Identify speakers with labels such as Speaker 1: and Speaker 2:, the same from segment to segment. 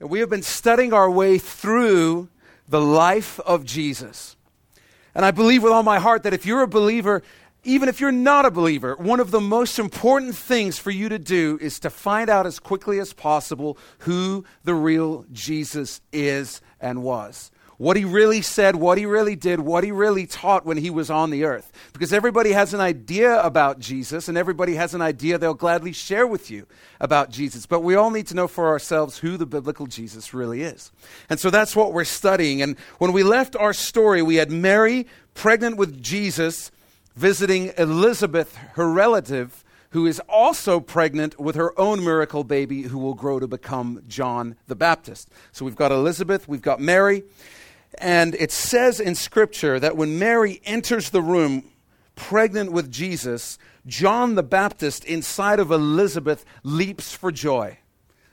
Speaker 1: And we have been studying our way through the life of Jesus. And I believe with all my heart that if you're a believer, even if you're not a believer, one of the most important things for you to do is to find out as quickly as possible who the real Jesus is and was what he really said, what he really did, what he really taught when he was on the earth. Because everybody has an idea about Jesus, and everybody has an idea they'll gladly share with you about Jesus. But we all need to know for ourselves who the biblical Jesus really is. And so that's what we're studying. And when we left our story, we had Mary pregnant with Jesus visiting Elizabeth, her relative who is also pregnant with her own miracle baby who will grow to become John the Baptist. So we've got Elizabeth, we've got Mary, and it says in Scripture that when Mary enters the room pregnant with Jesus, John the Baptist inside of Elizabeth leaps for joy.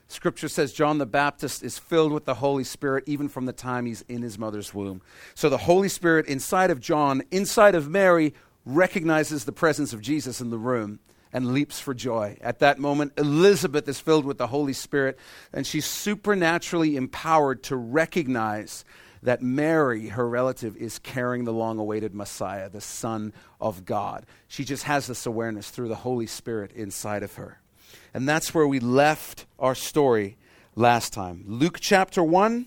Speaker 1: Scripture says John the Baptist is filled with the Holy Spirit even from the time he's in his mother's womb. So the Holy Spirit inside of John, inside of Mary, recognizes the presence of Jesus in the room and leaps for joy. At that moment, Elizabeth is filled with the Holy Spirit and she's supernaturally empowered to recognize that Mary, her relative, is carrying the long awaited Messiah, the Son of God. She just has this awareness through the Holy Spirit inside of her. And that's where we left our story last time. Luke chapter 1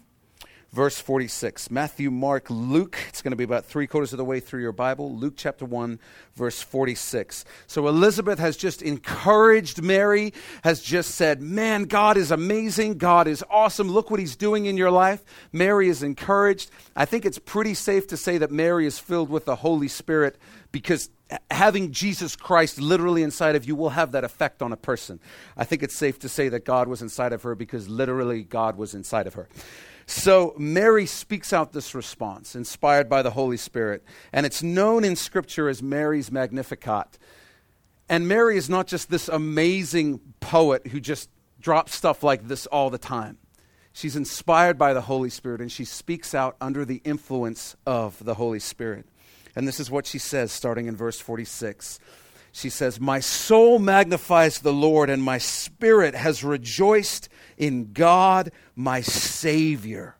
Speaker 1: verse 46. Matthew, Mark, Luke. It's going to be about three quarters of the way through your Bible. Luke chapter 1, verse 46. So Elizabeth has just encouraged Mary, has just said, Man, God is amazing. God is awesome. Look what he's doing in your life. Mary is encouraged. I think it's pretty safe to say that Mary is filled with the Holy Spirit because having Jesus Christ literally inside of you will have that effect on a person. I think it's safe to say that God was inside of her because literally God was inside of her. So Mary speaks out this response, inspired by the Holy Spirit, and it's known in Scripture as Mary's Magnificat. And Mary is not just this amazing poet who just drops stuff like this all the time. She's inspired by the Holy Spirit, and she speaks out under the influence of the Holy Spirit. And this is what she says, starting in verse 46 she says, My soul magnifies the Lord, and my spirit has rejoiced in God, my Savior.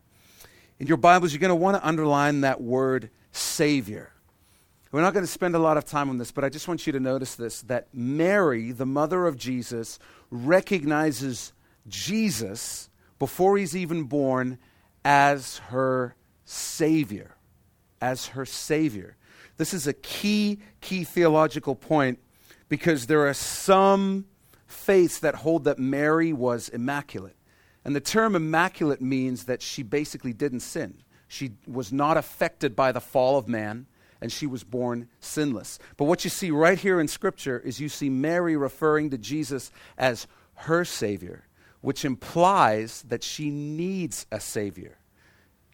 Speaker 1: In your Bibles, you're going to want to underline that word Savior. We're not going to spend a lot of time on this, but I just want you to notice this that Mary, the mother of Jesus, recognizes Jesus before he's even born as her Savior. As her Savior. This is a key, key theological point because there are some faiths that hold that Mary was immaculate. And the term immaculate means that she basically didn't sin. She was not affected by the fall of man, and she was born sinless. But what you see right here in Scripture is you see Mary referring to Jesus as her Savior, which implies that she needs a Savior.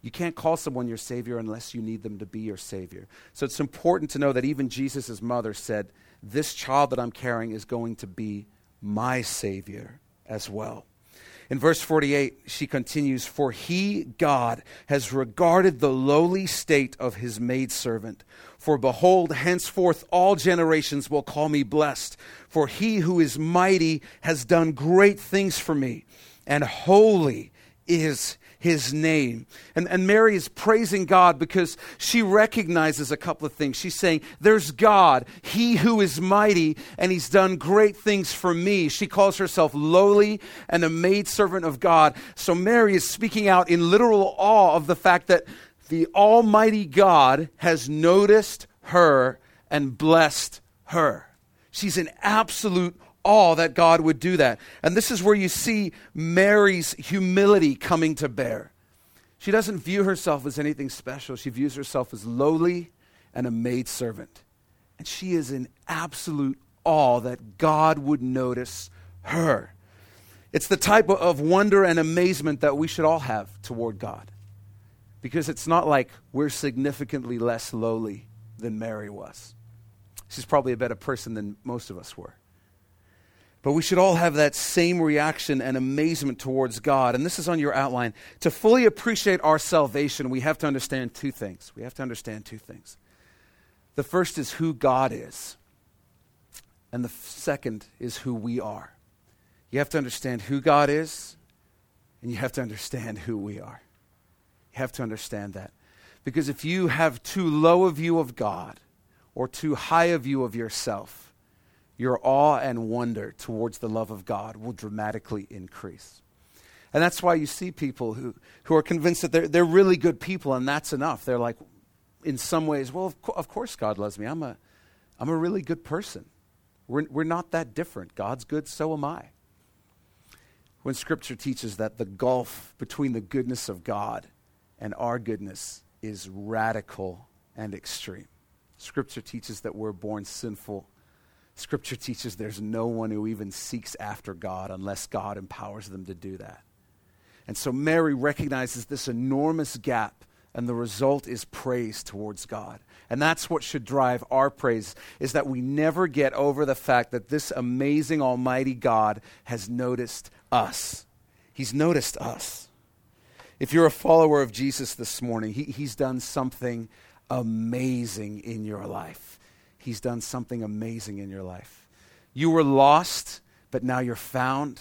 Speaker 1: You can't call someone your Savior unless you need them to be your Savior. So it's important to know that even Jesus' mother said, This child that I'm carrying is going to be my Savior as well. In verse 48, she continues, For he, God, has regarded the lowly state of his maidservant. For behold, henceforth all generations will call me blessed. For he who is mighty has done great things for me, and holy is his name. And, and Mary is praising God because she recognizes a couple of things. She's saying, There's God, he who is mighty, and he's done great things for me. She calls herself lowly and a maidservant of God. So Mary is speaking out in literal awe of the fact that the Almighty God has noticed her and blessed her. She's in absolute awe that God would do that. And this is where you see Mary's humility coming to bear. She doesn't view herself as anything special, she views herself as lowly and a maidservant. And she is in absolute awe that God would notice her. It's the type of wonder and amazement that we should all have toward God. Because it's not like we're significantly less lowly than Mary was. She's probably a better person than most of us were. But we should all have that same reaction and amazement towards God. And this is on your outline. To fully appreciate our salvation, we have to understand two things. We have to understand two things. The first is who God is, and the second is who we are. You have to understand who God is And you have to understand who we are. You have to understand that. Because if you have too low a view of God or too high a view of yourself, your awe and wonder towards the love of God will dramatically increase. And that's why you see people who, who are convinced that they're, they're really good people and that's enough. They're like, in some ways, well, of, co- of course God loves me. I'm a, I'm a really good person. We're, we're not that different. God's good, so am I. When Scripture teaches that the gulf between the goodness of God and our goodness is radical and extreme. Scripture teaches that we're born sinful. Scripture teaches there's no one who even seeks after God unless God empowers them to do that. And so Mary recognizes this enormous gap, and the result is praise towards God. And that's what should drive our praise is that we never get over the fact that this amazing almighty God has noticed us. He's noticed us. If you're a follower of Jesus this morning, he, he's done something amazing in your life. He's done something amazing in your life. You were lost, but now you're found.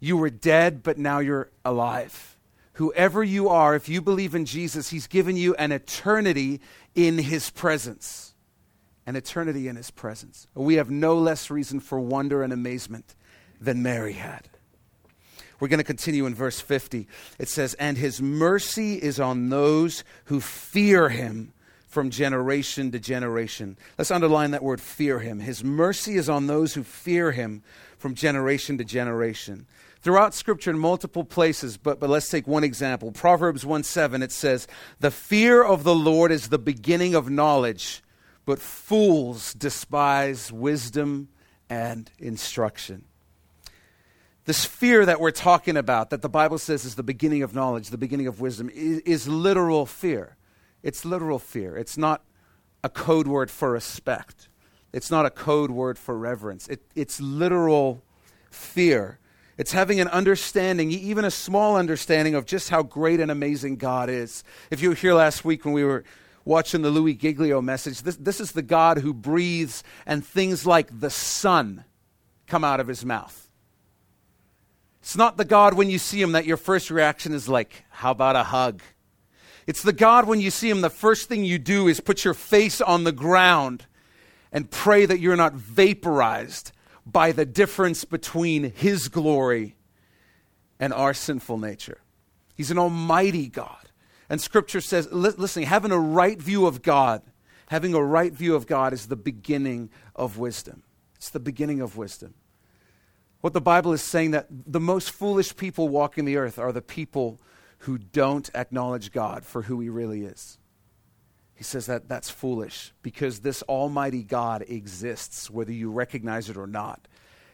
Speaker 1: You were dead, but now you're alive. Whoever you are, if you believe in Jesus, He's given you an eternity in His presence. An eternity in His presence. We have no less reason for wonder and amazement than Mary had. We're going to continue in verse 50. It says, And His mercy is on those who fear Him from generation to generation. Let's underline that word fear Him. His mercy is on those who fear Him from generation to generation throughout Scripture in multiple places, but, but let's take one example. Proverbs 1 7, it says, The fear of the Lord is the beginning of knowledge, but fools despise wisdom and instruction. This fear that we're talking about, that the Bible says is the beginning of knowledge, the beginning of wisdom, is, is literal fear. It's literal fear. It's not a code word for respect. It's not a code word for reverence. It, it's literal fear. It's having an understanding, even a small understanding, of just how great and amazing God is. If you were here last week when we were watching the Louis Giglio message, this, this is the God who breathes and things like the sun come out of his mouth. It's not the God when you see him that your first reaction is like, how about a hug? It's the God when you see him, the first thing you do is put your face on the ground and pray that you're not vaporized by the difference between His glory and our sinful nature. He's an almighty God. And Scripture says, listen, having a right view of God, having a right view of God is the beginning of wisdom. It's the beginning of wisdom. What the Bible is saying that the most foolish people walking the earth are the people who don't acknowledge God for who He really is. He says that that's foolish because this Almighty God exists, whether you recognize it or not.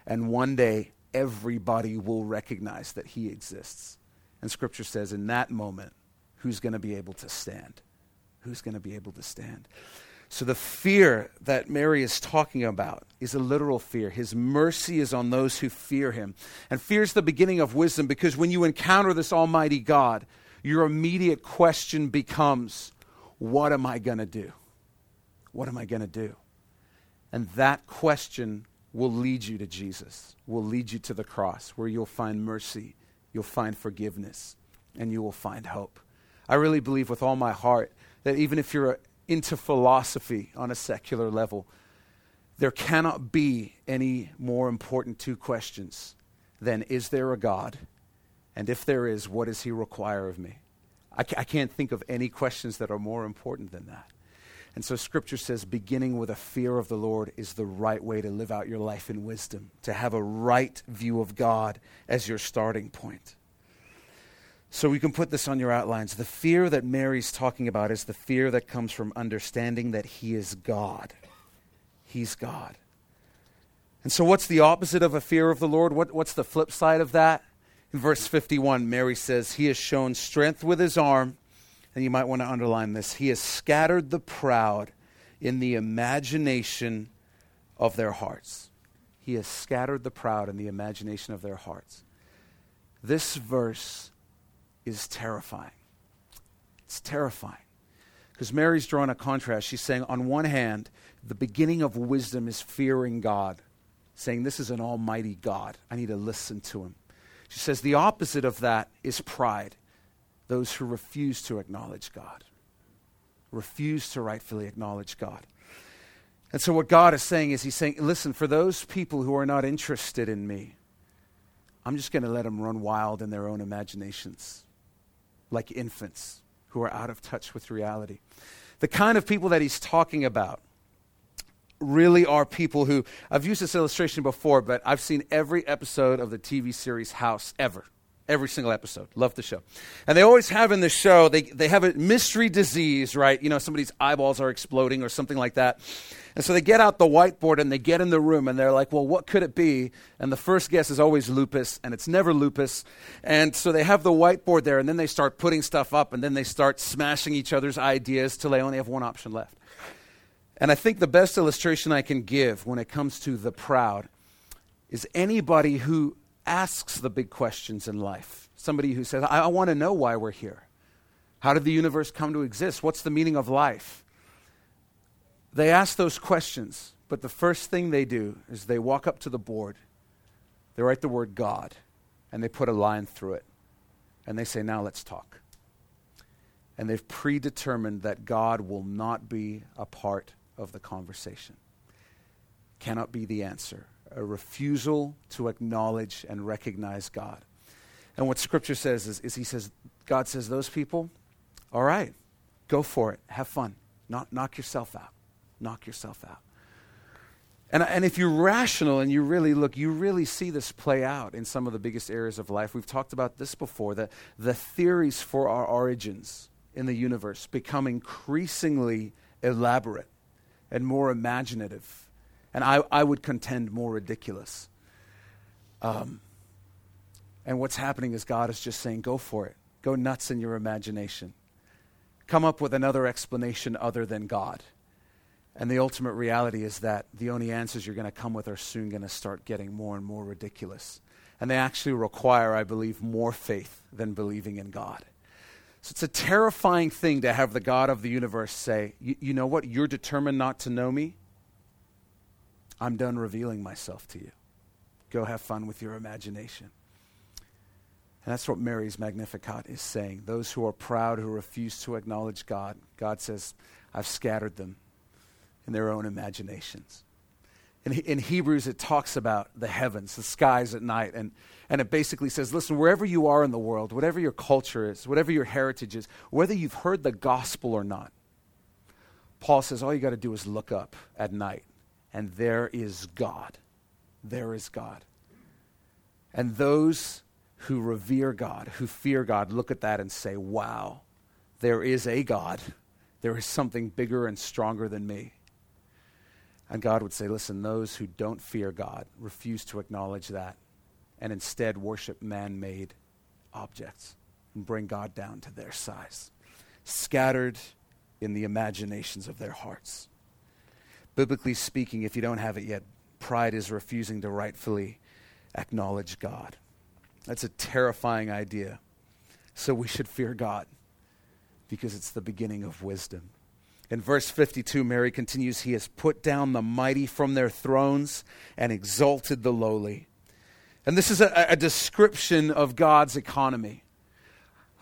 Speaker 1: And one day, everybody will recognize that He exists. And Scripture says, in that moment, who's going to be able to stand? Who's going to be able to stand? So, the fear that Mary is talking about is a literal fear. His mercy is on those who fear him. And fear is the beginning of wisdom because when you encounter this Almighty God, your immediate question becomes, what am I going to do? What am I going to do? And that question will lead you to Jesus, will lead you to the cross, where you'll find mercy, you'll find forgiveness, and you will find hope. I really believe with all my heart that even if you're into philosophy on a secular level, there cannot be any more important two questions than is there a God? And if there is, what does he require of me? I, ca- I can't think of any questions that are more important than that. And so Scripture says beginning with a fear of the Lord is the right way to live out your life in wisdom, to have a right view of God as your starting point. So we can put this on your outlines. The fear that Mary's talking about is the fear that comes from understanding that He is God. He's God. And so, what's the opposite of a fear of the Lord? What, what's the flip side of that? In verse 51, Mary says, He has shown strength with his arm, and you might want to underline this. He has scattered the proud in the imagination of their hearts. He has scattered the proud in the imagination of their hearts. This verse is terrifying. It's terrifying. Because Mary's drawing a contrast. She's saying, on one hand, the beginning of wisdom is fearing God, saying, This is an almighty God. I need to listen to him. She says the opposite of that is pride, those who refuse to acknowledge God, refuse to rightfully acknowledge God. And so, what God is saying is, He's saying, listen, for those people who are not interested in me, I'm just going to let them run wild in their own imaginations, like infants who are out of touch with reality. The kind of people that He's talking about really are people who, I've used this illustration before, but I've seen every episode of the TV series House ever. Every single episode. Love the show. And they always have in the show, they, they have a mystery disease, right? You know, somebody's eyeballs are exploding or something like that. And so they get out the whiteboard and they get in the room and they're like, well, what could it be? And the first guess is always lupus, and it's never lupus. And so they have the whiteboard there, and then they start putting stuff up, and then they start smashing each other's ideas till they only have one option left. And I think the best illustration I can give when it comes to the proud is anybody who asks the big questions in life. Somebody who says, I, I want to know why we're here. How did the universe come to exist? What's the meaning of life? They ask those questions, but the first thing they do is they walk up to the board, they write the word God, and they put a line through it. And they say, Now let's talk. And they've predetermined that God will not be a part of the conversation. Cannot be the answer. A refusal to acknowledge and recognize God. And what Scripture says is, is He says, God says, those people, all right, go for it. Have fun. Knock, knock yourself out. Knock yourself out. And, and if you're rational and you really look, you really see this play out in some of the biggest areas of life. We've talked about this before that the theories for our origins in the universe become increasingly elaborate and more imaginative, and I, I would contend more ridiculous. Um, and what's happening is God is just saying, go for it. Go nuts in your imagination. Come up with another explanation other than God. And the ultimate reality is that the only answers you're going to come with are soon going to start getting more and more ridiculous. And they actually require, I believe, more faith than believing in God. So it's a terrifying thing to have the God of the universe say, You know what? You're determined not to know me. I'm done revealing myself to you. Go have fun with your imagination. And that's what Mary's Magnificat is saying. Those who are proud, who refuse to acknowledge God, God says, I've scattered them in their own imaginations. In, in Hebrews, it talks about the heavens, the skies at night, and and it basically says, listen, wherever you are in the world, whatever your culture is, whatever your heritage is, whether you've heard the gospel or not, Paul says, all you got to do is look up at night, and there is God. There is God. And those who revere God, who fear God, look at that and say, wow, there is a God. There is something bigger and stronger than me. And God would say, listen, those who don't fear God, refuse to acknowledge that, and instead worship man made objects and bring God down to their size, scattered in the imaginations of their hearts. Biblically speaking, if you don't have it yet, pride is refusing to rightfully acknowledge God. That's a terrifying idea. So we should fear God because it's the beginning of wisdom. In verse 52, Mary continues, He has put down the mighty from their thrones and exalted the lowly. And this is a, a description of God's economy.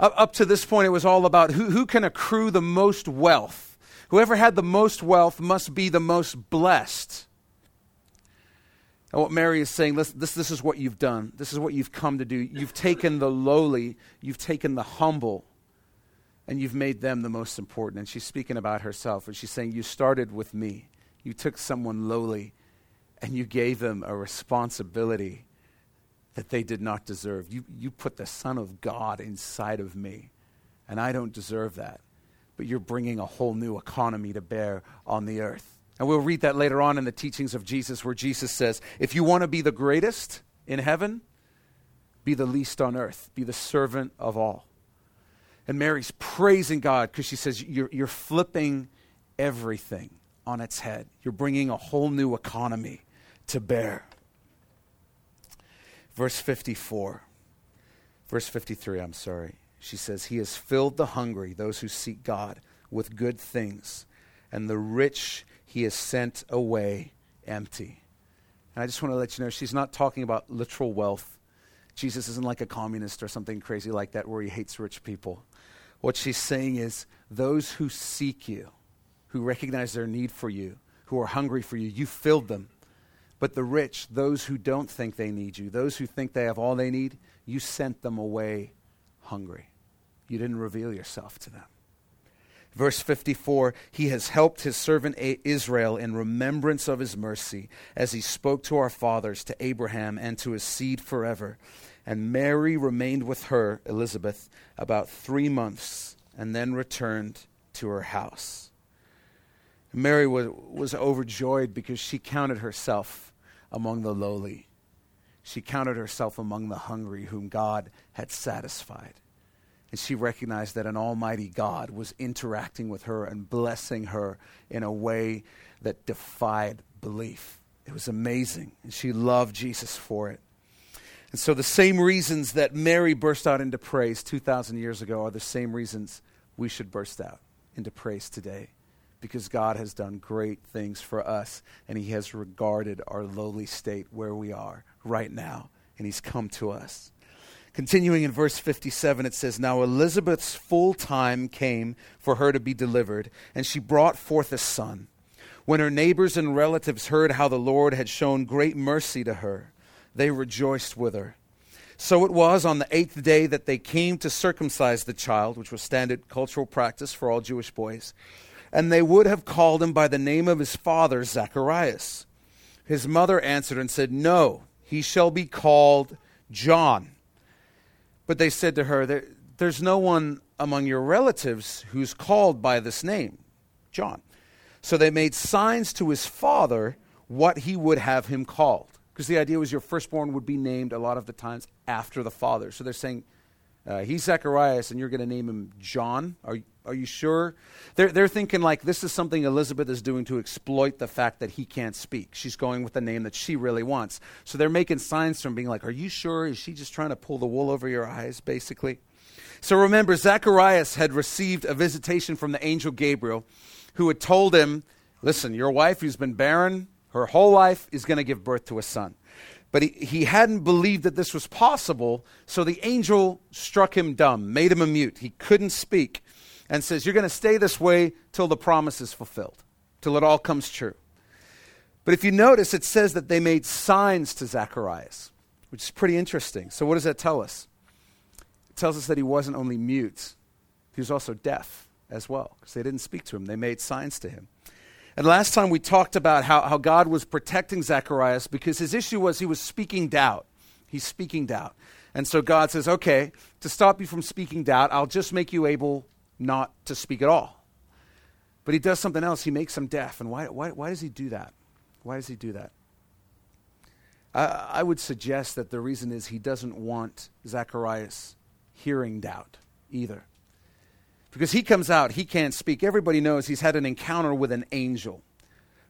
Speaker 1: Up, up, to this point, it was all about who, who can accrue the most wealth. Whoever had the most wealth must be the most blessed. And what Mary is saying, listen, this, this is what you've done. This is what you've come to do. You've taken the lowly, you've taken the humble, and you've made them the most important. And she's speaking about herself, and she's saying, You started with me. You took someone lowly, and you gave them a responsibility that they did not deserve. You, you put the Son of God inside of me, and I don't deserve that. But you're bringing a whole new economy to bear on the earth. And we'll read that later on in the teachings of Jesus, where Jesus says, If you want to be the greatest in heaven, be the least on earth, be the servant of all. And Mary's praising God because she says, you're, you're flipping everything on its head. You're bringing a whole new economy to bear. Verse 54. Verse 53, I'm sorry. She says, He has filled the hungry, those who seek God, with good things, and the rich He has sent away empty. And I just want to let you know, she's not talking about literal wealth. Jesus isn't like a communist or something crazy like that where he hates rich people. What she's saying is those who seek you, who recognize their need for you, who are hungry for you, you filled them. But the rich, those who don't think they need you, those who think they have all they need, you sent them away hungry. You didn't reveal yourself to them. Verse 54 He has helped his servant Israel in remembrance of his mercy, as he spoke to our fathers, to Abraham, and to his seed forever. And Mary remained with her, Elizabeth, about three months, and then returned to her house. Mary was, was overjoyed because she counted herself among the lowly. She counted herself among the hungry, whom God had satisfied. And she recognized that an almighty God was interacting with her and blessing her in a way that defied belief. It was amazing. And she loved Jesus for it. And so, the same reasons that Mary burst out into praise 2,000 years ago are the same reasons we should burst out into praise today. Because God has done great things for us, and He has regarded our lowly state where we are right now, and He's come to us. Continuing in verse 57, it says, Now Elizabeth's full time came for her to be delivered, and she brought forth a son. When her neighbors and relatives heard how the Lord had shown great mercy to her, they rejoiced with her. So it was on the eighth day that they came to circumcise the child, which was standard cultural practice for all Jewish boys. And they would have called him by the name of his father, Zacharias. His mother answered and said, No, he shall be called John. But they said to her, there, There's no one among your relatives who's called by this name, John. So they made signs to his father what he would have him called. Because the idea was your firstborn would be named a lot of the times after the father. So they're saying, uh, he's Zacharias, and you're going to name him John. Are, are you sure? They're, they're thinking like this is something Elizabeth is doing to exploit the fact that he can't speak. She's going with the name that she really wants. So they're making signs from being like, Are you sure? Is she just trying to pull the wool over your eyes, basically? So remember, Zacharias had received a visitation from the angel Gabriel, who had told him, Listen, your wife who's been barren her whole life is going to give birth to a son. But he, he hadn't believed that this was possible, so the angel struck him dumb, made him a mute. He couldn't speak, and says, You're going to stay this way till the promise is fulfilled, till it all comes true. But if you notice, it says that they made signs to Zacharias, which is pretty interesting. So, what does that tell us? It tells us that he wasn't only mute, he was also deaf as well, because they didn't speak to him, they made signs to him. And last time we talked about how, how God was protecting Zacharias because his issue was he was speaking doubt. He's speaking doubt. And so God says, okay, to stop you from speaking doubt, I'll just make you able not to speak at all. But he does something else. He makes him deaf. And why, why, why does he do that? Why does he do that? I, I would suggest that the reason is he doesn't want Zacharias hearing doubt either. Because he comes out, he can't speak. Everybody knows he's had an encounter with an angel.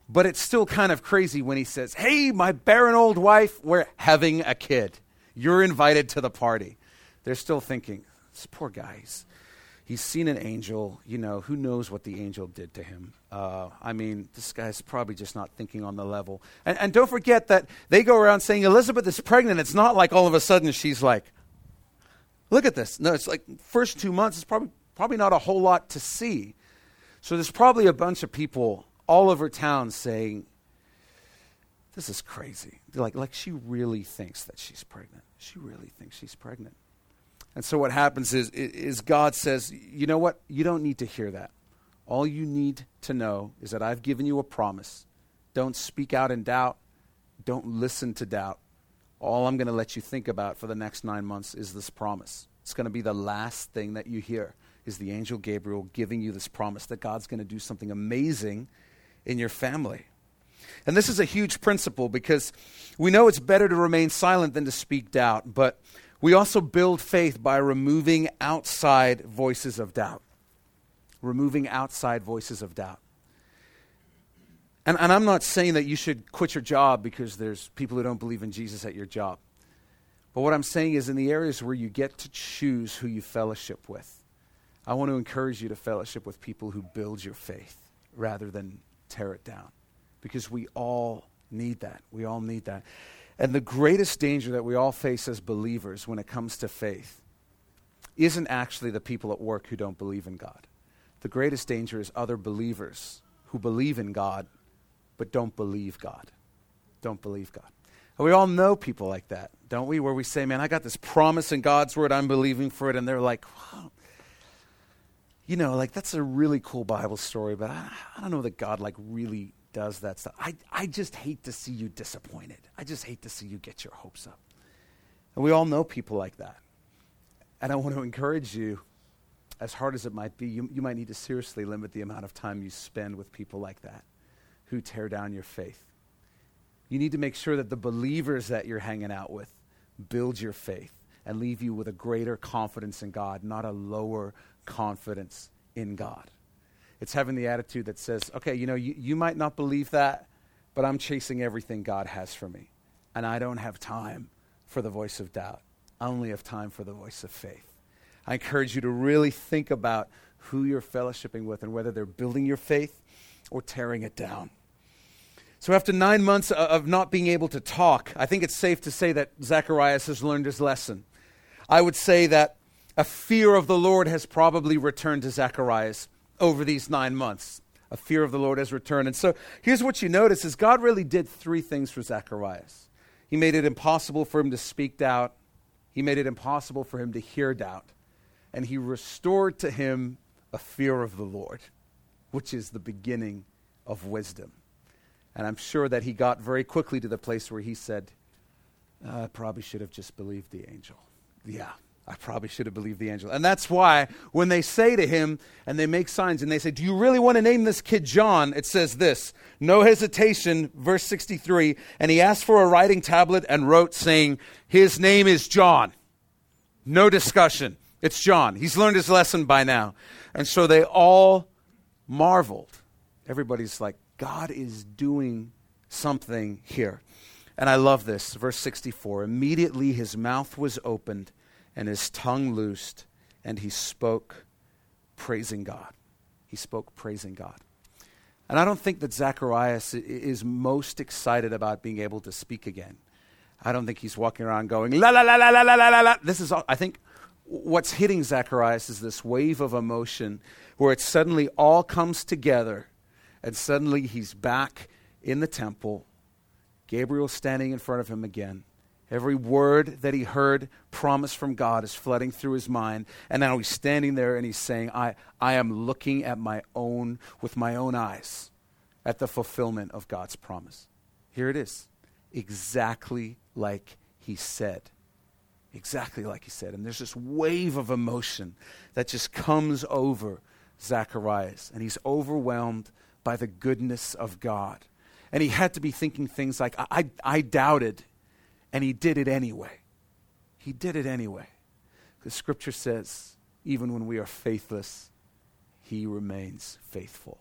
Speaker 1: But it's still kind of crazy when he says, Hey, my barren old wife, we're having a kid. You're invited to the party. They're still thinking, This poor guy, he's, he's seen an angel. You know, who knows what the angel did to him? Uh, I mean, this guy's probably just not thinking on the level. And, and don't forget that they go around saying Elizabeth is pregnant. It's not like all of a sudden she's like, Look at this. No, it's like first two months, it's probably probably not a whole lot to see. So there's probably a bunch of people all over town saying, This is crazy. They're like, like she really thinks that she's pregnant. She really thinks she's pregnant. And so what happens is, is God says, You know what? You don't need to hear that. All you need to know is that I've given you a promise. Don't speak out in doubt. Don't listen to doubt. All I'm going to let you think about for the next nine months is this promise. It's going to be the last thing that you hear is the angel Gabriel giving you this promise that God's going to do something amazing in your family. And this is a huge principle because we know it's better to remain silent than to speak doubt, but we also build faith by removing outside voices of doubt. Removing outside voices of doubt. And, and I'm not saying that you should quit your job because there's people who don't believe in Jesus at your job. But what I'm saying is, in the areas where you get to choose who you fellowship with, I want to encourage you to fellowship with people who build your faith rather than tear it down because we all need that. We all need that. And the greatest danger that we all face as believers when it comes to faith isn't actually the people at work who don't believe in God. The greatest danger is other believers who believe in God but don't believe God. Don't believe God. And we all know people like that, don't we? Where we say, man, I got this promise in God's word, I'm believing for it. And they're like, wow, you know, like that's a really cool Bible story, but I, I don't know that God like really does that stuff. I, I just hate to see you disappointed. I just hate to see you get your hopes up. And we all know people like that. And I want to encourage you, as hard as it might be, you, you might need to seriously limit the amount of time you spend with people like that who tear down your faith. You need to make sure that the believers that you're hanging out with build your faith and leave you with a greater confidence in God, not a lower confidence in God. It's having the attitude that says, okay, you know, you, you might not believe that, but I'm chasing everything God has for me. And I don't have time for the voice of doubt. I only have time for the voice of faith. I encourage you to really think about who you're fellowshipping with and whether they're building your faith or tearing it down. So, after nine months of not being able to talk, I think it's safe to say that Zacharias has learned his lesson. I would say that a fear of the Lord has probably returned to Zacharias over these nine months. A fear of the Lord has returned. And so here's what you notice is God really did three things for Zacharias. He made it impossible for him to speak doubt. He made it impossible for him to hear doubt. And he restored to him a fear of the Lord, which is the beginning of wisdom. And I'm sure that he got very quickly to the place where he said, I probably should have just believed the angel. Yeah, I probably should have believed the angel. And that's why when they say to him and they make signs and they say, Do you really want to name this kid John? It says this no hesitation, verse 63. And he asked for a writing tablet and wrote, saying, His name is John. No discussion. It's John. He's learned his lesson by now. And so they all marveled. Everybody's like, God is doing something here. And I love this. Verse 64 Immediately his mouth was opened and his tongue loosed, and he spoke praising God. He spoke praising God. And I don't think that Zacharias is most excited about being able to speak again. I don't think he's walking around going, la, la, la, la, la, la, la, la. This is, all, I think what's hitting Zacharias is this wave of emotion where it suddenly all comes together, and suddenly he's back in the temple. Gabriel standing in front of him again. Every word that he heard promise from God is flooding through his mind. And now he's standing there and he's saying, I, I am looking at my own, with my own eyes, at the fulfillment of God's promise. Here it is. Exactly like he said. Exactly like he said. And there's this wave of emotion that just comes over Zacharias. And he's overwhelmed by the goodness of God. And he had to be thinking things like, I, I, I doubted and he did it anyway. He did it anyway. The scripture says, even when we are faithless, he remains faithful.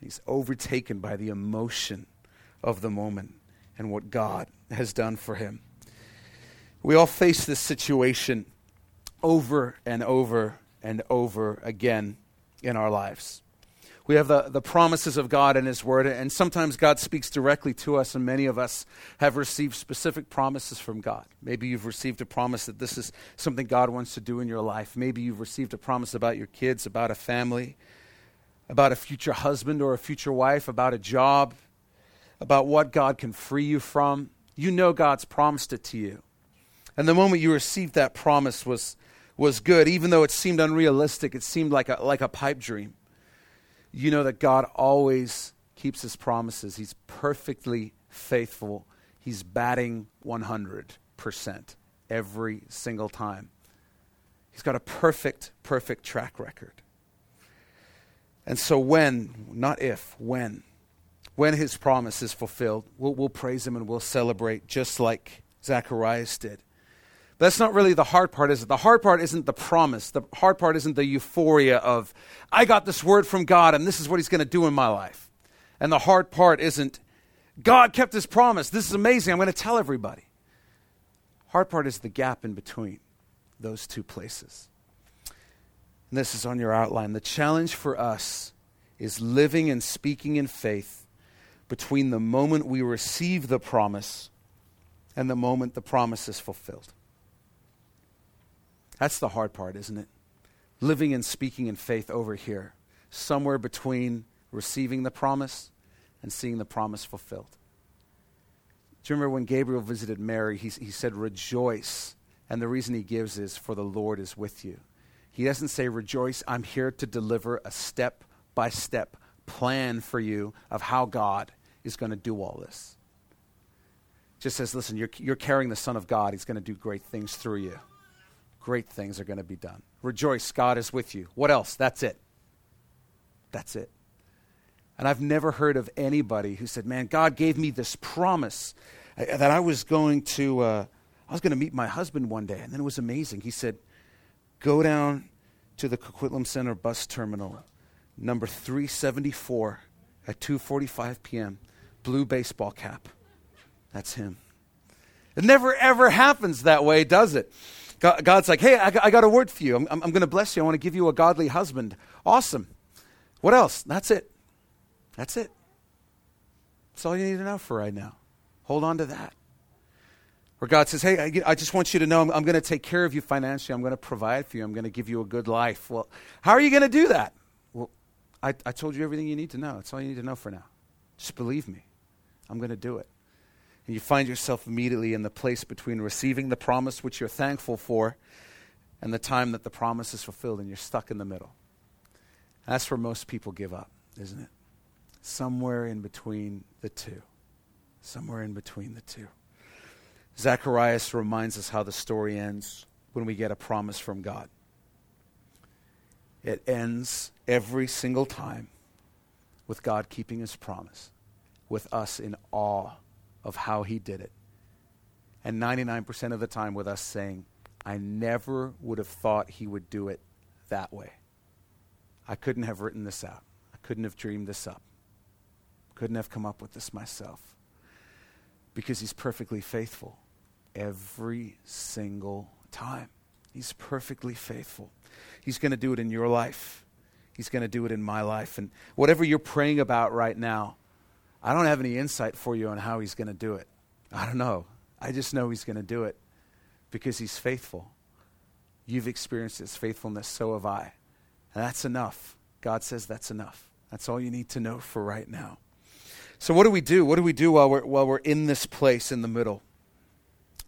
Speaker 1: He's overtaken by the emotion of the moment and what God has done for him. We all face this situation over and over and over again in our lives. We have the, the promises of God in His Word, and sometimes God speaks directly to us, and many of us have received specific promises from God. Maybe you've received a promise that this is something God wants to do in your life. Maybe you've received a promise about your kids, about a family, about a future husband or a future wife, about a job, about what God can free you from. You know God's promised it to you. And the moment you received that promise was, was good, even though it seemed unrealistic, it seemed like a, like a pipe dream you know that God always keeps his promises. He's perfectly faithful. He's batting 100% every single time. He's got a perfect, perfect track record. And so, when, not if, when, when his promise is fulfilled, we'll, we'll praise him and we'll celebrate just like Zacharias did. That's not really the hard part, is it? The hard part isn't the promise. The hard part isn't the euphoria of, I got this word from God and this is what he's going to do in my life. And the hard part isn't, God kept his promise. This is amazing. I'm going to tell everybody. Hard part is the gap in between those two places. And this is on your outline. The challenge for us is living and speaking in faith between the moment we receive the promise and the moment the promise is fulfilled. That's the hard part, isn't it? Living and speaking in faith over here, somewhere between receiving the promise and seeing the promise fulfilled. Do you remember when Gabriel visited Mary? He, he said, Rejoice. And the reason he gives is, For the Lord is with you. He doesn't say, Rejoice, I'm here to deliver a step by step plan for you of how God is going to do all this. Just says, Listen, you're, you're carrying the Son of God. He's going to do great things through you. Great things are going to be done. Rejoice, God is with you. What else? That's it. That's it. And I've never heard of anybody who said, Man, God gave me this promise uh, that I was going to, uh, I was going to meet my husband one day. And then it was amazing. He said, Go down to the Coquitlam Center bus terminal, number 374 at 2.45 p.m., blue baseball cap. That's him. It never, ever happens that way, does it? God's like, hey, I got a word for you. I'm, I'm going to bless you. I want to give you a godly husband. Awesome. What else? That's it. That's it. That's all you need to know for right now. Hold on to that. Or God says, hey, I, I just want you to know I'm, I'm going to take care of you financially. I'm going to provide for you. I'm going to give you a good life. Well, how are you going to do that? Well, I, I told you everything you need to know. That's all you need to know for now. Just believe me. I'm going to do it. And you find yourself immediately in the place between receiving the promise, which you're thankful for, and the time that the promise is fulfilled, and you're stuck in the middle. That's where most people give up, isn't it? somewhere in between the two. Somewhere in between the two. Zacharias reminds us how the story ends when we get a promise from God. It ends every single time with God keeping his promise, with us in awe of how he did it. And 99% of the time with us saying, I never would have thought he would do it that way. I couldn't have written this out. I couldn't have dreamed this up. Couldn't have come up with this myself. Because he's perfectly faithful every single time. He's perfectly faithful. He's going to do it in your life. He's going to do it in my life. And whatever you're praying about right now, I don't have any insight for you on how he's going to do it. I don't know. I just know he's going to do it because he's faithful. You've experienced his faithfulness, so have I. And that's enough. God says that's enough. That's all you need to know for right now. So, what do we do? What do we do while we're, while we're in this place in the middle?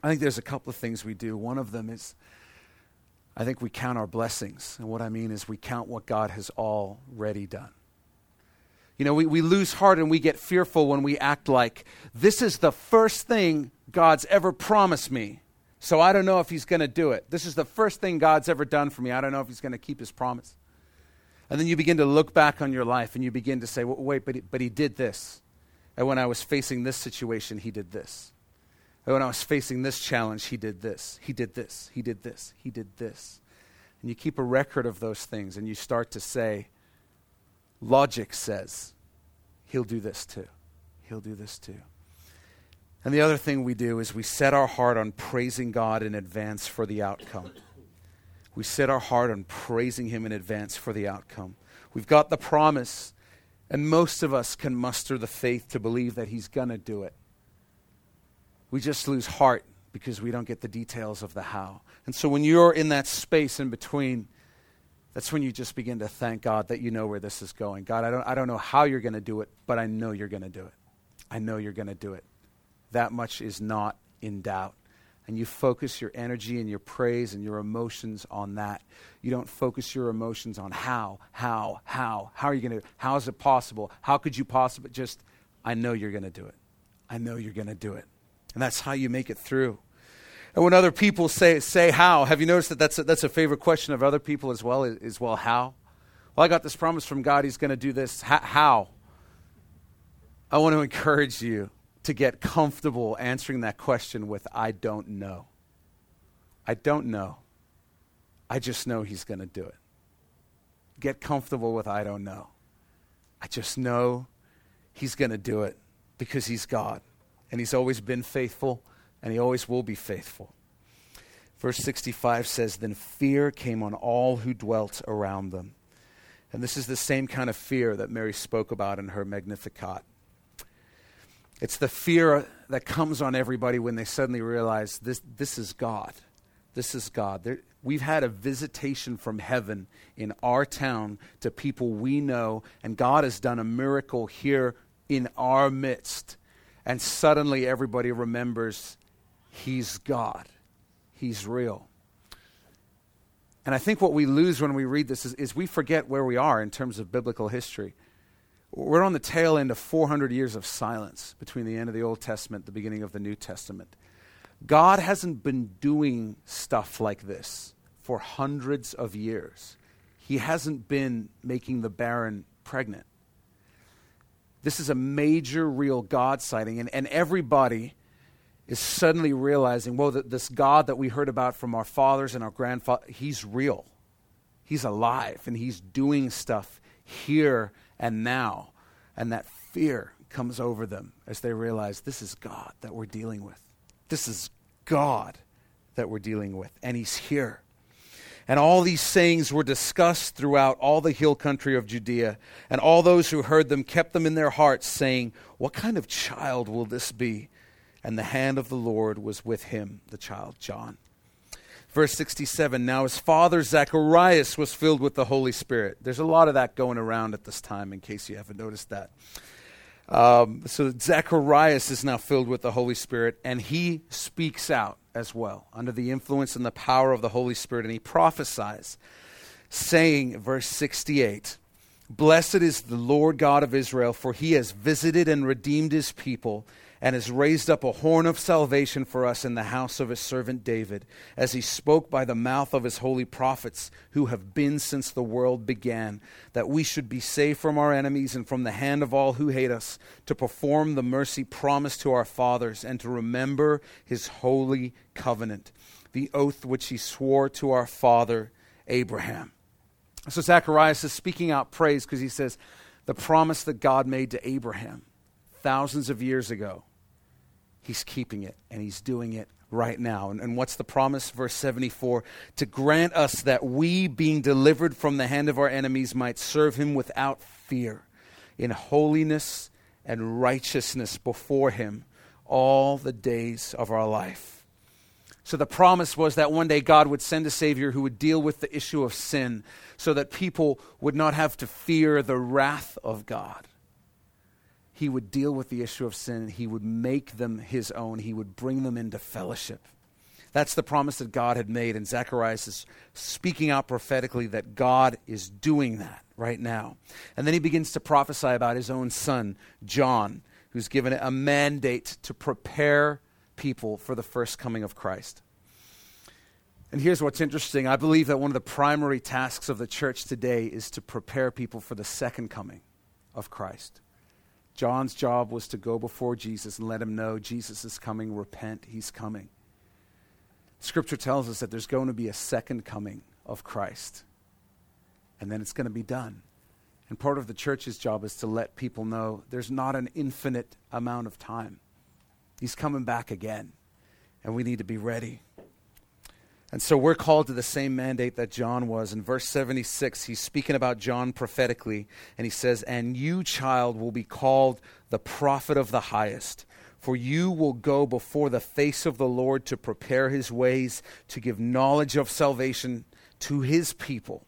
Speaker 1: I think there's a couple of things we do. One of them is I think we count our blessings. And what I mean is we count what God has already done. You know, we, we lose heart and we get fearful when we act like this is the first thing God's ever promised me. So I don't know if he's going to do it. This is the first thing God's ever done for me. I don't know if he's going to keep his promise. And then you begin to look back on your life and you begin to say, well, wait, but he, but he did this. And when I was facing this situation, he did this. And when I was facing this challenge, he did this. He did this. He did this. He did this. And you keep a record of those things and you start to say, logic says, he'll do this too. He'll do this too. And the other thing we do is we set our heart on praising God in advance for the outcome. We set our heart on praising Him in advance for the outcome. We've got the promise and most of us can muster the faith to believe that He's going to do it. We just lose heart because we don't get the details of the how. And so when you're in that space in between, that's when you just begin to thank God that you know where this is going. God, I don't, I don't know how you're going to do it, but I know you're going to do it. I know you're going to do it. That much is not in doubt and you focus your energy and your praise and your emotions on that. You don't focus your emotions on how, how, how. How are you going to, how is it possible? How could you possibly just, I know you're going to do it. I know you're going to do it. And that's how you make it through. And when other people say, say how, have you noticed that that's a, that's a favorite question of other people as well, is, well, how? Well, I got this promise from God, He's going to do this. H- how? I want to encourage you to get comfortable answering that question with, I don't know. I don't know. I just know he's going to do it. Get comfortable with, I don't know. I just know he's going to do it because he's God. And he's always been faithful, and he always will be faithful. Verse 65 says, Then fear came on all who dwelt around them. And this is the same kind of fear that Mary spoke about in her Magnificat. It's the fear that comes on everybody when they suddenly realize this, this is God. This is God. There, we've had a visitation from heaven in our town to people we know, and God has done a miracle here in our midst. And suddenly everybody remembers He's God, He's real. And I think what we lose when we read this is, is, we forget where we are in terms of biblical history. We're on the tail end of 400 years of silence between the end of the Old Testament the beginning of the New Testament. God hasn't been doing stuff like this for hundreds of years. He hasn't been making the barren pregnant. This is a major, real God sighting, and, and everybody is suddenly realizing, whoa, that this God that we heard about from our fathers and our grandfathers, he's real. He's alive and he's doing stuff here and now. And that fear comes over them as they realize this is God that we're dealing with. This is God that we're dealing with, and he's here. And all these sayings were discussed throughout all the hill country of Judea. And all those who heard them kept them in their hearts, saying, What kind of child will this be? And the hand of the Lord was with him, the child John. Verse 67 Now his father Zacharias was filled with the Holy Spirit. There's a lot of that going around at this time, in case you haven't noticed that. Um, so Zacharias is now filled with the Holy Spirit, and he speaks out as well under the influence and the power of the Holy Spirit, and he prophesies, saying, verse 68, Blessed is the Lord God of Israel, for he has visited and redeemed his people and has raised up a horn of salvation for us in the house of his servant David, as he spoke by the mouth of his holy prophets, who have been since the world began, that we should be saved from our enemies and from the hand of all who hate us, to perform the mercy promised to our fathers, and to remember his holy covenant, the oath which he swore to our father Abraham. So Zacharias is speaking out praise because he says, the promise that God made to Abraham thousands of years ago He's keeping it, and He's doing it right now. And, and, what's the promise? Verse 74 To grant us that we, being delivered from the hand of our enemies, might serve Him without fear, in holiness and righteousness before Him all the days of our life. So the promise was that one day God would send a Savior who would deal with the issue of sin so that people would not have to fear the wrath of God he would deal with the issue of sin. He would make them his own. He would bring them into fellowship. That's the promise that God had made, and Zacharias is speaking out prophetically that God is doing that right now. And then he begins to prophesy about his own son, John, who's given a mandate to prepare people for the first coming of Christ. And here's what's interesting I believe that one of the primary tasks of the church today is to prepare people for the second coming of Christ. John's job was to go before Jesus and let him know Jesus is coming, repent, he's coming. Scripture tells us that there's going to be a second coming of Christ, and then it's going to be done. And part of the church's job is to let people know there's not an infinite amount of time. He's coming back again, and we need to be ready. And so we're called to the same mandate that John was. In verse 76, he's speaking about John prophetically, and he says, And you, child, will be called the prophet of the highest. For you will go before the face of the Lord to prepare his ways, to give knowledge of salvation to his people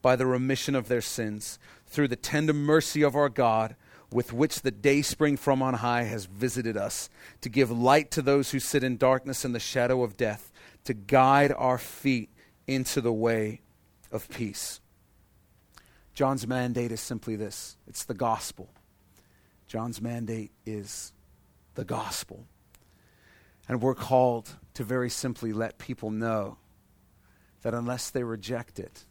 Speaker 1: by the remission of their sins, through the tender mercy of our God, with which the day spring from on high has visited us, to give light to those who sit in darkness and the shadow of death to guide our feet into the way of peace. John's mandate is simply this it's the gospel. John's mandate is the gospel. And we're called to very simply let people know that unless they reject it,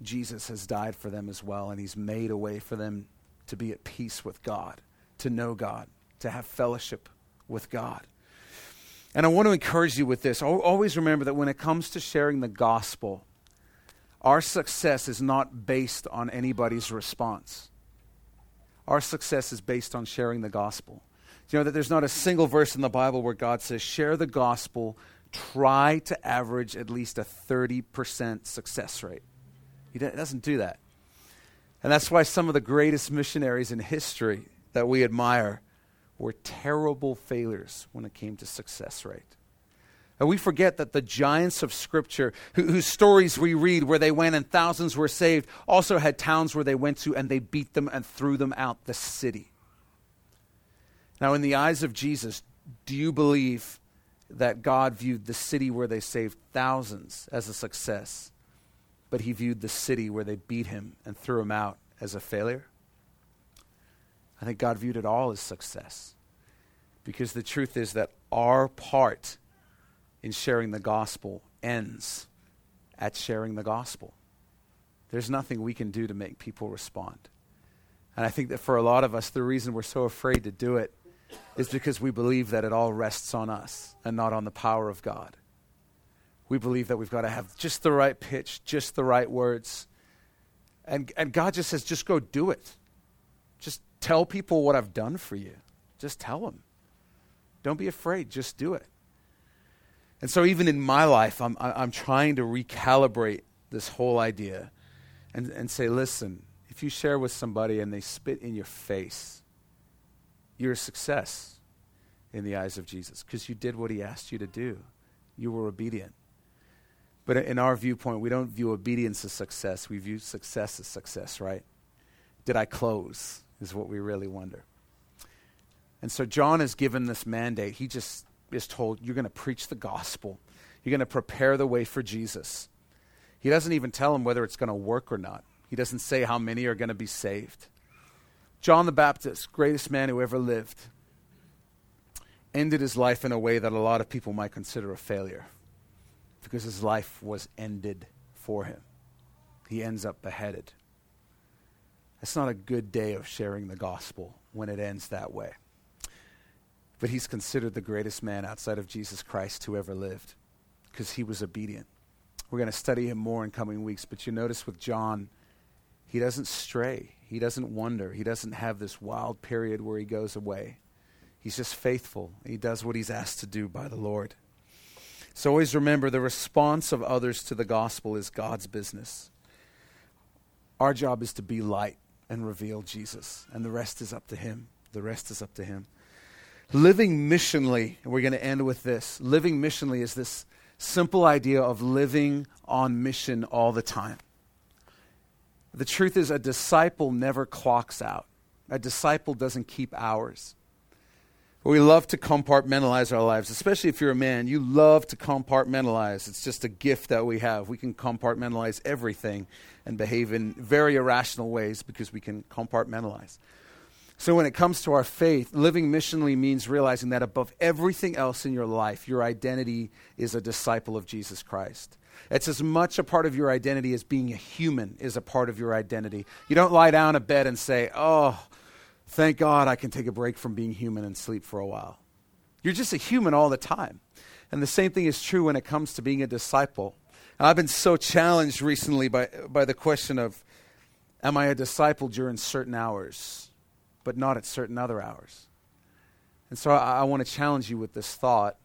Speaker 1: Jesus has died for them as well, and he's made a way for them to be at peace with God, to know God, to have fellowship with God. And I want to encourage you with this. Always remember that when it comes to sharing the gospel, our success is not based on anybody's response. Our success is based on sharing the gospel. You know that there's not a single verse in the Bible where God says, share the gospel, try to average at least a 30% success rate? He doesn't do that. And that's why some of the greatest missionaries in history that we admire were terrible failures when it came to success rate. And we forget that the giants of Scripture, whose stories we read, where they went and thousands were saved, also had towns where they went to and they beat them and threw them out the city. Now, in the eyes of Jesus, do you believe that God viewed the city where they saved thousands as a success, but he viewed the city where they beat him and threw him out as a failure? I think God viewed it all as success. Because the truth is that our part in sharing the gospel ends at sharing the gospel. There's nothing we can do to make people respond. And I think that for a lot of us, the reason we're so afraid to do it is because we believe that it all rests on us and not on the power of God. We believe that we've got to have just the right pitch, just the right words. And, and God just says, just go do it. Tell people what I've done for you. Just tell them. Don't be afraid, just do it. And so, even in my life, I'm, I'm trying to recalibrate this whole idea and, and say, listen, if you share with somebody and they spit in your face, you're a success in the eyes of Jesus because you did what he asked you to do. You were obedient. But in our viewpoint, we don't view obedience as success. We view success as success, right? Did I close? Is what we really wonder. And so John is given this mandate. He just is told, You're going to preach the gospel, you're going to prepare the way for Jesus. He doesn't even tell him whether it's going to work or not. He doesn't say how many are going to be saved. John the Baptist, greatest man who ever lived, ended his life in a way that a lot of people might consider a failure because his life was ended for him. He ends up beheaded. It's not a good day of sharing the gospel when it ends that way. But he's considered the greatest man outside of Jesus Christ who ever lived because he was obedient. We're going to study him more in coming weeks, but you notice with John, he doesn't stray. He doesn't wonder. He doesn't have this wild period where he goes away. He's just faithful. He does what he's asked to do by the Lord. So always remember the response of others to the gospel is God's business. Our job is to be light and reveal Jesus, and the rest is up to him. The rest is up to him. Living missionally, and we're going to end with this. Living missionally is this simple idea of living on mission all the time. The truth is, a disciple never clocks out, a disciple doesn't keep hours. We love to compartmentalize our lives, especially if you're a man. You love to compartmentalize. It's just a gift that we have. We can compartmentalize everything and behave in very irrational ways because we can compartmentalize. So, when it comes to our faith, living missionally means realizing that above everything else in your life, your identity is a disciple of Jesus Christ. It's as much a part of your identity as being a human is a part of your identity. You don't lie down in bed and say, Oh, thank God I can take a break from being human and sleep for a while. You're just a human all the time. And the same thing is true when it comes to being a disciple. And I've been so challenged recently by, by the question of, Am I a disciple during certain hours? but not at certain other hours. And so I, I want to challenge you with this thought.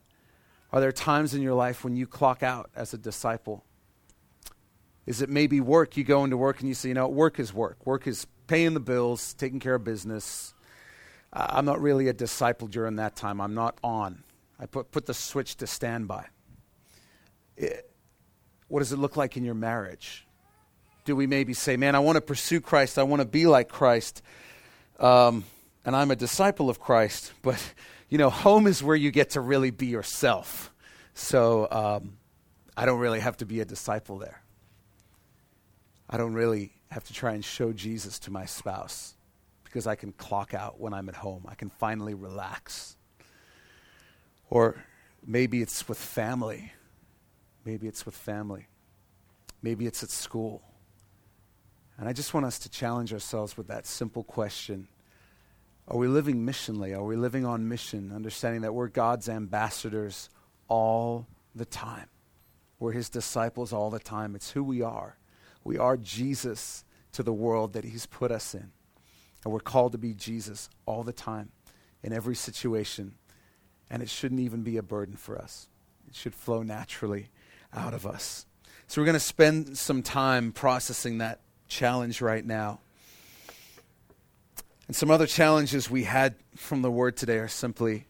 Speaker 1: Are there times in your life when you clock out as a disciple? Is it maybe work? You go into work and you say, you know, work is work. Work is paying the bills, taking care of business. Uh, I'm not really a disciple during that time. I'm not on. I put, put the switch to standby. It, what does it look like in your marriage? Do we maybe say, man, I want to pursue Christ, I want to be like Christ, um, and I'm a disciple of Christ, but you know, home is where you get to really be yourself. So um, I don't really have to be a disciple there. I don't really have to try and show Jesus to my spouse because I can clock out when I'm at home. I can finally relax. Or maybe it's with family. Maybe it's with family. Maybe it's at school. And I just want us to challenge ourselves with that simple question Are we living missionally? Are we living on mission, understanding that we're God's ambassadors all the time? We're his disciples all the time. It's who we are. We are Jesus to the world that he's put us in. And we're called to be Jesus all the time, in every situation. And it shouldn't even be a burden for us, it should flow naturally out of us. So we're going to spend some time processing that challenge right now. And some other challenges we had from the word today are simply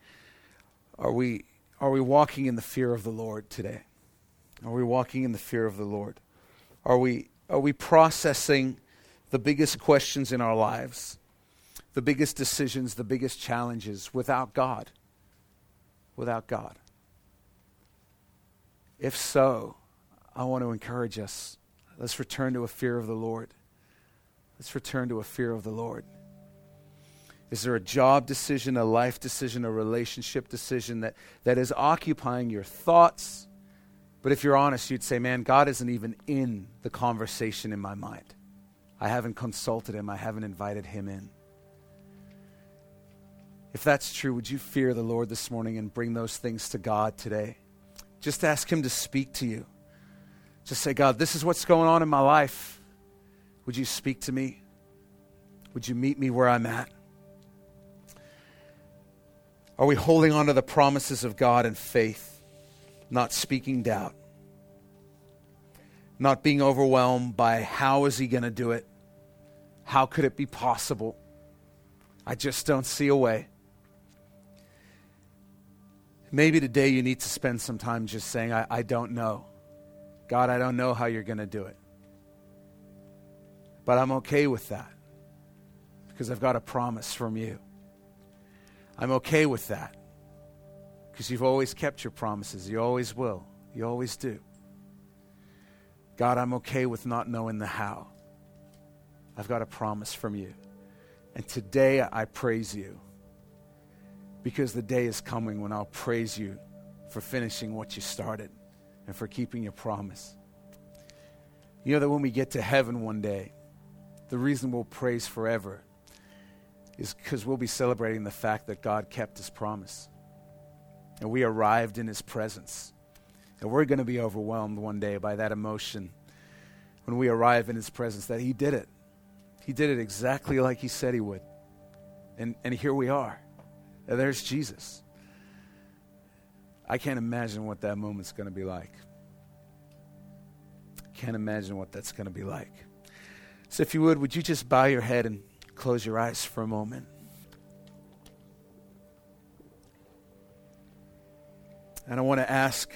Speaker 1: are we, are we walking in the fear of the Lord today? Are we walking in the fear of the Lord? Are we, are we processing the biggest questions in our lives, the biggest decisions, the biggest challenges without God? Without God. If so, I want to encourage us. Let's return to a fear of the Lord. Let's return to a fear of the Lord. Is there a job decision, a life decision, a relationship decision that, that is occupying your thoughts? But if you're honest, you'd say, man, God isn't even in the conversation in my mind. I haven't consulted him, I haven't invited him in. If that's true, would you fear the Lord this morning and bring those things to God today? Just ask him to speak to you. Just say, God, this is what's going on in my life. Would you speak to me? Would you meet me where I'm at? Are we holding on to the promises of God in faith, not speaking doubt, not being overwhelmed by how is he going to do it? How could it be possible? I just don't see a way. Maybe today you need to spend some time just saying, I, I don't know. God, I don't know how you're going to do it. But I'm okay with that because I've got a promise from you. I'm okay with that because you've always kept your promises. You always will. You always do. God, I'm okay with not knowing the how. I've got a promise from you. And today I praise you because the day is coming when I'll praise you for finishing what you started and for keeping your promise. You know that when we get to heaven one day, the reason we'll praise forever is because we'll be celebrating the fact that God kept his promise. And we arrived in his presence. And we're going to be overwhelmed one day by that emotion when we arrive in his presence that he did it. He did it exactly like he said he would. And, and here we are. And there's Jesus. I can't imagine what that moment's going to be like. Can't imagine what that's going to be like. So, if you would, would you just bow your head and Close your eyes for a moment. And I want to ask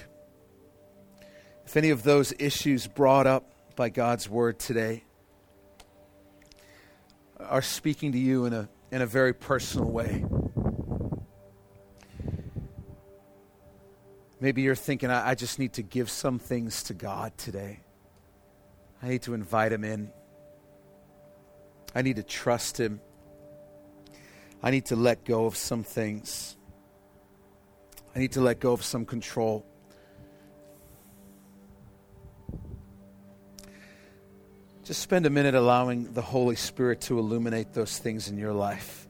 Speaker 1: if any of those issues brought up by God's word today are speaking to you in a, in a very personal way. Maybe you're thinking, I, I just need to give some things to God today. I need to invite Him in. I need to trust Him. I need to let go of some things. I need to let go of some control. Just spend a minute allowing the Holy Spirit to illuminate those things in your life.